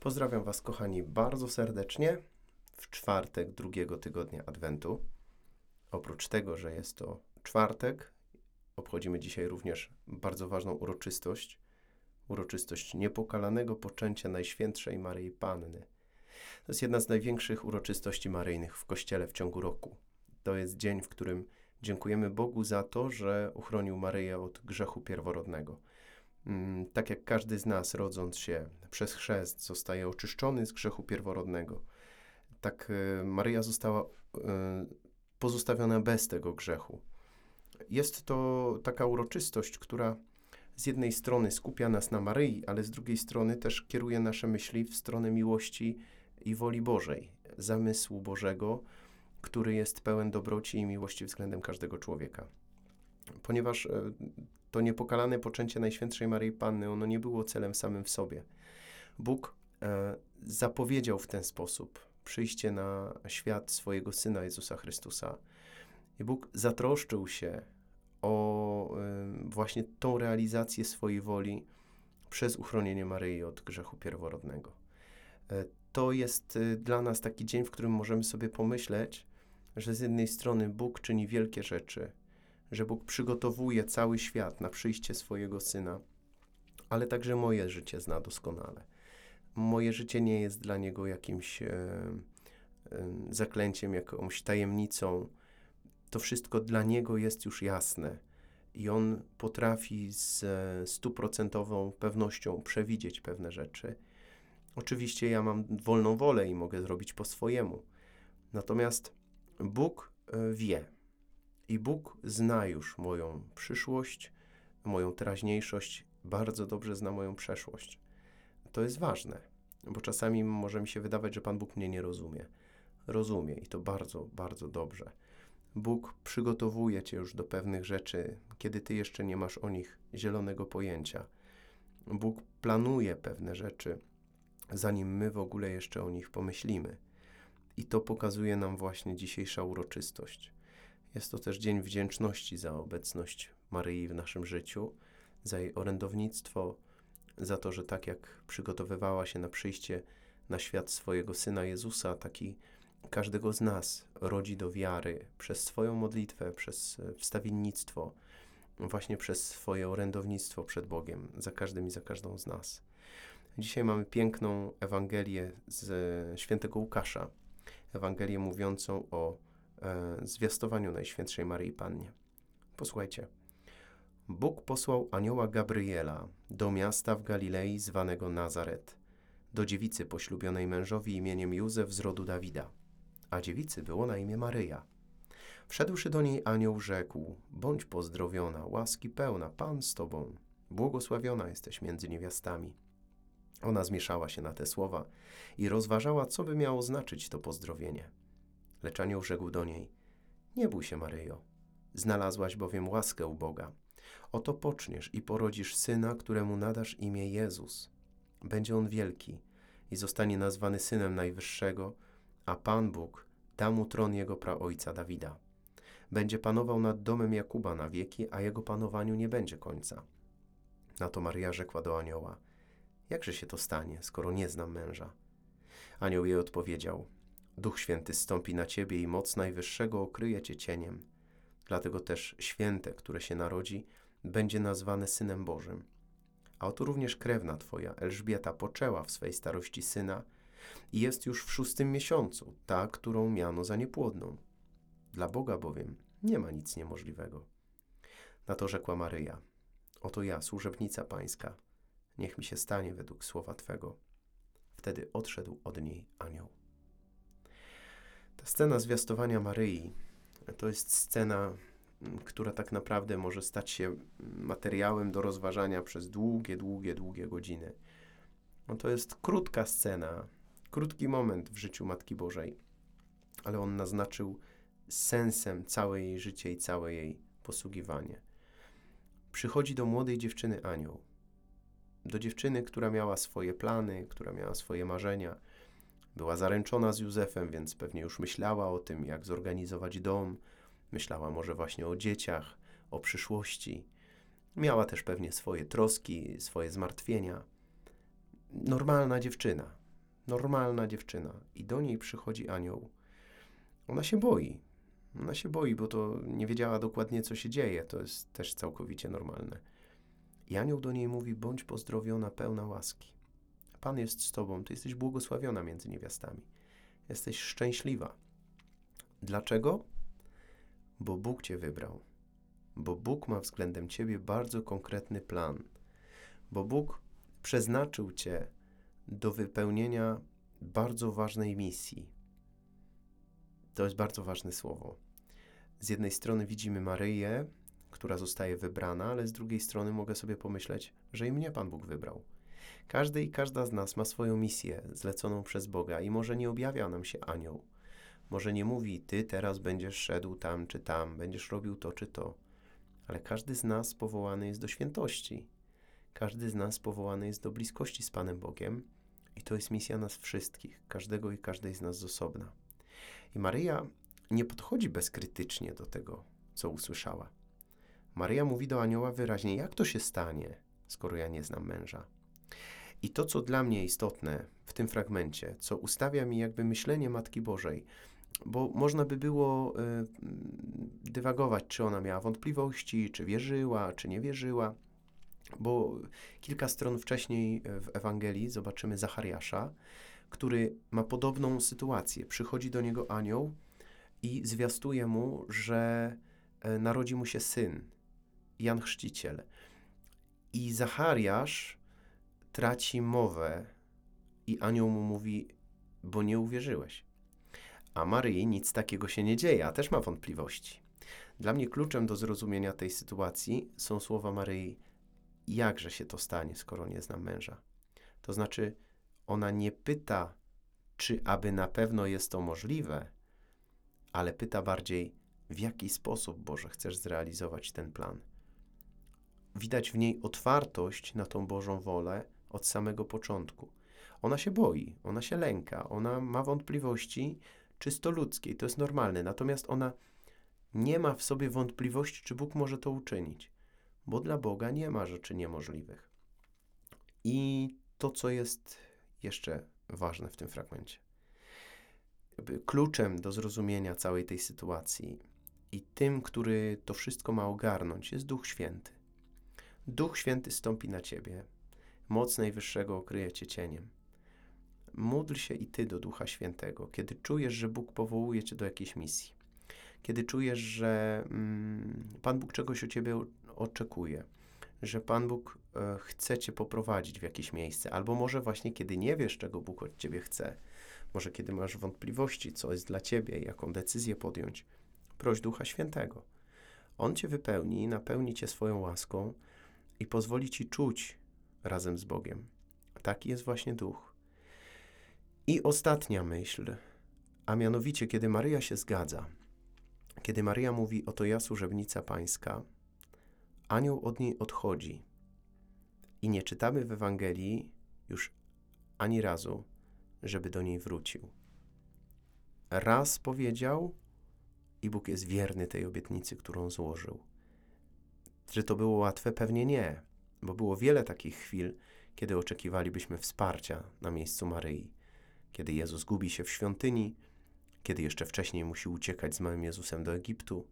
Pozdrawiam Was, kochani, bardzo serdecznie w czwartek drugiego tygodnia Adwentu. Oprócz tego, że jest to czwartek, obchodzimy dzisiaj również bardzo ważną uroczystość uroczystość niepokalanego poczęcia Najświętszej Maryi Panny. To jest jedna z największych uroczystości maryjnych w Kościele w ciągu roku. To jest dzień, w którym dziękujemy Bogu za to, że uchronił Maryję od grzechu pierworodnego. Mm, tak jak każdy z nas, rodząc się przez chrzest, zostaje oczyszczony z grzechu pierworodnego, tak e, Maryja została e, pozostawiona bez tego grzechu. Jest to taka uroczystość, która z jednej strony skupia nas na Maryi, ale z drugiej strony też kieruje nasze myśli w stronę miłości i woli Bożej, zamysłu Bożego, który jest pełen dobroci i miłości względem każdego człowieka. Ponieważ e, to niepokalane poczęcie Najświętszej Maryi Panny, ono nie było celem samym w sobie. Bóg e, zapowiedział w ten sposób przyjście na świat swojego Syna Jezusa Chrystusa. I Bóg zatroszczył się o y, właśnie tą realizację swojej woli przez uchronienie Maryi od grzechu pierworodnego. E, to jest y, dla nas taki dzień, w którym możemy sobie pomyśleć, że z jednej strony Bóg czyni wielkie rzeczy, że Bóg przygotowuje cały świat na przyjście swojego Syna, ale także moje życie zna doskonale. Moje życie nie jest dla Niego jakimś e, e, zaklęciem, jakąś tajemnicą, to wszystko dla niego jest już jasne i on potrafi z stuprocentową pewnością przewidzieć pewne rzeczy. Oczywiście ja mam wolną wolę i mogę zrobić po swojemu. Natomiast Bóg e, wie i Bóg zna już moją przyszłość, moją teraźniejszość, bardzo dobrze zna moją przeszłość. To jest ważne, bo czasami może mi się wydawać, że Pan Bóg mnie nie rozumie. Rozumie i to bardzo, bardzo dobrze. Bóg przygotowuje cię już do pewnych rzeczy, kiedy ty jeszcze nie masz o nich zielonego pojęcia. Bóg planuje pewne rzeczy, zanim my w ogóle jeszcze o nich pomyślimy. I to pokazuje nam właśnie dzisiejsza uroczystość. Jest to też dzień wdzięczności za obecność Maryi w naszym życiu, za jej orędownictwo, za to, że tak jak przygotowywała się na przyjście na świat swojego syna Jezusa, taki każdego z nas rodzi do wiary przez swoją modlitwę, przez e, wstawiennictwo, właśnie przez swoje orędownictwo przed Bogiem, za każdym i za każdą z nas. Dzisiaj mamy piękną Ewangelię z świętego Łukasza, Ewangelię mówiącą o e, zwiastowaniu Najświętszej Maryi Pannie. Posłuchajcie. Bóg posłał anioła Gabriela do miasta w Galilei zwanego Nazaret, do dziewicy poślubionej mężowi imieniem Józef z rodu Dawida a dziewicy było na imię Maryja. Wszedłszy do niej anioł rzekł, bądź pozdrowiona, łaski pełna, Pan z Tobą, błogosławiona jesteś między niewiastami. Ona zmieszała się na te słowa i rozważała, co by miało znaczyć to pozdrowienie. Lecz anioł rzekł do niej, nie bój się, Maryjo, znalazłaś bowiem łaskę u Boga. Oto poczniesz i porodzisz syna, któremu nadasz imię Jezus. Będzie on wielki i zostanie nazwany Synem Najwyższego, a Pan Bóg da mu tron jego praojca Dawida. Będzie panował nad domem Jakuba na wieki, a jego panowaniu nie będzie końca. Na to Maria rzekła do anioła: Jakże się to stanie, skoro nie znam męża? Anioł jej odpowiedział: Duch Święty stąpi na ciebie i moc Najwyższego okryje cię cieniem. Dlatego też święte, które się narodzi, będzie nazwane Synem Bożym. A oto również krewna twoja, Elżbieta, poczęła w swej starości syna i jest już w szóstym miesiącu, ta, którą miano za niepłodną. Dla Boga bowiem nie ma nic niemożliwego. Na to rzekła Maryja: Oto ja, służebnica pańska, niech mi się stanie według słowa Twego. Wtedy odszedł od niej anioł. Ta scena zwiastowania Maryi to jest scena, która tak naprawdę może stać się materiałem do rozważania przez długie, długie, długie godziny. No to jest krótka scena, krótki moment w życiu Matki Bożej, ale on naznaczył sensem całe jej życie i całe jej posługiwanie. Przychodzi do młodej dziewczyny anioł. Do dziewczyny, która miała swoje plany, która miała swoje marzenia. Była zaręczona z Józefem, więc pewnie już myślała o tym, jak zorganizować dom. Myślała może właśnie o dzieciach, o przyszłości. Miała też pewnie swoje troski, swoje zmartwienia. Normalna dziewczyna, normalna dziewczyna i do niej przychodzi anioł. Ona się boi. Ona się boi, bo to nie wiedziała dokładnie, co się dzieje. To jest też całkowicie normalne. I anioł do niej mówi: Bądź pozdrowiona, pełna łaski. Pan jest z tobą, ty jesteś błogosławiona między niewiastami. Jesteś szczęśliwa. Dlaczego? Bo Bóg cię wybrał. Bo Bóg ma względem ciebie bardzo konkretny plan. Bo Bóg przeznaczył cię do wypełnienia bardzo ważnej misji. To jest bardzo ważne słowo. Z jednej strony widzimy Maryję, która zostaje wybrana, ale z drugiej strony mogę sobie pomyśleć, że i mnie Pan Bóg wybrał. Każdy i każda z nas ma swoją misję zleconą przez Boga i może nie objawia nam się anioł. Może nie mówi, ty teraz będziesz szedł tam czy tam, będziesz robił to czy to. Ale każdy z nas powołany jest do świętości. Każdy z nas powołany jest do bliskości z Panem Bogiem i to jest misja nas wszystkich, każdego i każdej z nas z osobna. I Maryja nie podchodzi bezkrytycznie do tego, co usłyszała. Maryja mówi do anioła wyraźnie: Jak to się stanie, skoro ja nie znam męża? I to, co dla mnie istotne w tym fragmencie, co ustawia mi jakby myślenie Matki Bożej, bo można by było y, dywagować, czy ona miała wątpliwości, czy wierzyła, czy nie wierzyła, bo kilka stron wcześniej w Ewangelii zobaczymy Zachariasza, który ma podobną sytuację. Przychodzi do niego anioł i zwiastuje mu, że e, narodzi mu się syn, Jan Chrzciciel. I Zachariasz traci mowę i anioł mu mówi, bo nie uwierzyłeś. A Maryi nic takiego się nie dzieje, a też ma wątpliwości. Dla mnie kluczem do zrozumienia tej sytuacji są słowa Maryi: Jakże się to stanie, skoro nie znam męża? To znaczy, ona nie pyta, czy aby na pewno jest to możliwe, ale pyta bardziej, w jaki sposób Boże chcesz zrealizować ten plan. Widać w niej otwartość na tą Bożą wolę od samego początku. Ona się boi, ona się lęka, ona ma wątpliwości czysto ludzkie, to jest normalne, natomiast ona nie ma w sobie wątpliwości, czy Bóg może to uczynić, bo dla Boga nie ma rzeczy niemożliwych. I to, co jest jeszcze ważne w tym fragmencie. Kluczem do zrozumienia całej tej sytuacji i tym, który to wszystko ma ogarnąć, jest Duch Święty. Duch Święty stąpi na ciebie, moc Najwyższego okryje cię cieniem. Módl się i ty do Ducha Świętego, kiedy czujesz, że Bóg powołuje cię do jakiejś misji, kiedy czujesz, że mm, Pan Bóg czegoś od ciebie oczekuje, że Pan Bóg e, chce cię poprowadzić w jakieś miejsce, albo może właśnie kiedy nie wiesz, czego Bóg od ciebie chce, może kiedy masz wątpliwości, co jest dla ciebie, jaką decyzję podjąć, proś Ducha Świętego. On cię wypełni, napełni cię swoją łaską i pozwoli ci czuć razem z Bogiem. Taki jest właśnie Duch. I ostatnia myśl, a mianowicie, kiedy Maryja się zgadza, kiedy Maryja mówi: Oto ja, służebnica Pańska, anioł od niej odchodzi. I nie czytamy w Ewangelii już ani razu, żeby do niej wrócił. Raz powiedział, i Bóg jest wierny tej obietnicy, którą złożył. Czy to było łatwe? Pewnie nie, bo było wiele takich chwil, kiedy oczekiwalibyśmy wsparcia na miejscu Maryi. Kiedy Jezus gubi się w świątyni, kiedy jeszcze wcześniej musi uciekać z małym Jezusem do Egiptu,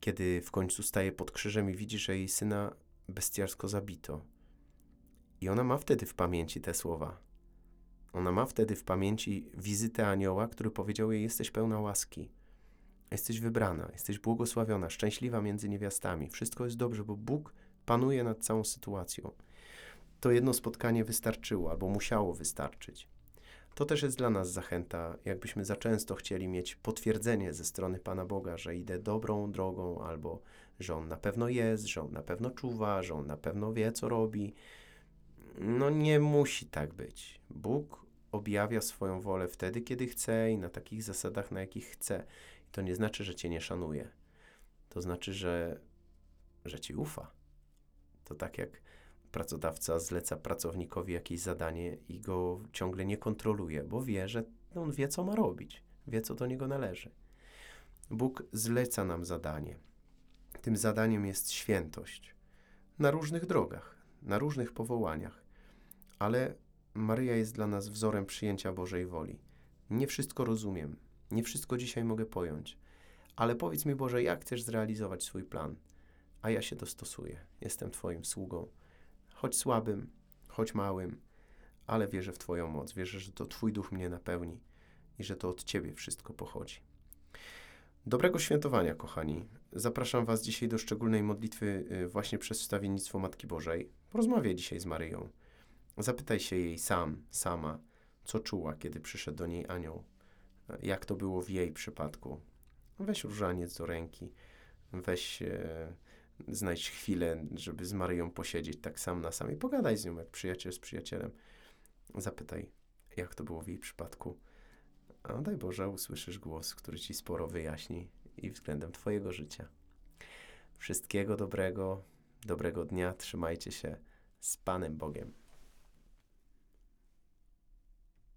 kiedy w końcu staje pod krzyżem i widzi, że jej syna bestialsko zabito. I ona ma wtedy w pamięci te słowa. Ona ma wtedy w pamięci wizytę anioła, który powiedział jej: Jesteś pełna łaski, jesteś wybrana, jesteś błogosławiona, szczęśliwa między niewiastami. Wszystko jest dobrze, bo Bóg panuje nad całą sytuacją. To jedno spotkanie wystarczyło, albo musiało wystarczyć. To też jest dla nas zachęta, jakbyśmy za często chcieli mieć potwierdzenie ze strony Pana Boga, że idę dobrą drogą, albo że On na pewno jest, że On na pewno czuwa, że On na pewno wie, co robi. No nie musi tak być. Bóg objawia swoją wolę wtedy, kiedy chce i na takich zasadach, na jakich chce. I to nie znaczy, że Cię nie szanuje. To znaczy, że, że Ci ufa. To tak jak pracodawca zleca pracownikowi jakieś zadanie i go ciągle nie kontroluje, bo wie, że on wie, co ma robić, wie, co do niego należy. Bóg zleca nam zadanie. Tym zadaniem jest świętość na różnych drogach, na różnych powołaniach, ale Maryja jest dla nas wzorem przyjęcia Bożej woli. Nie wszystko rozumiem, nie wszystko dzisiaj mogę pojąć, ale powiedz mi, Boże, jak chcesz zrealizować swój plan, a ja się dostosuję. Jestem Twoim sługą, choć słabym, choć małym, ale wierzę w Twoją moc, wierzę, że to Twój duch mnie napełni i że to od Ciebie wszystko pochodzi. Dobrego świętowania, kochani. Zapraszam Was dzisiaj do szczególnej modlitwy y, właśnie przez wstawiennictwo Matki Bożej. Porozmawiaj dzisiaj z Maryją. Zapytaj się jej sam, sama, co czuła, kiedy przyszedł do niej anioł. Jak to było w jej przypadku. Weź różaniec do ręki, weź, e, znajdź chwilę, żeby z Maryją posiedzieć tak sam na sam i pogadaj z nią jak przyjaciel z przyjacielem. Zapytaj, jak to było w jej przypadku. A daj Boże, usłyszysz głos, który ci sporo wyjaśni i względem Twojego życia. Wszystkiego dobrego, dobrego dnia, trzymajcie się z Panem Bogiem.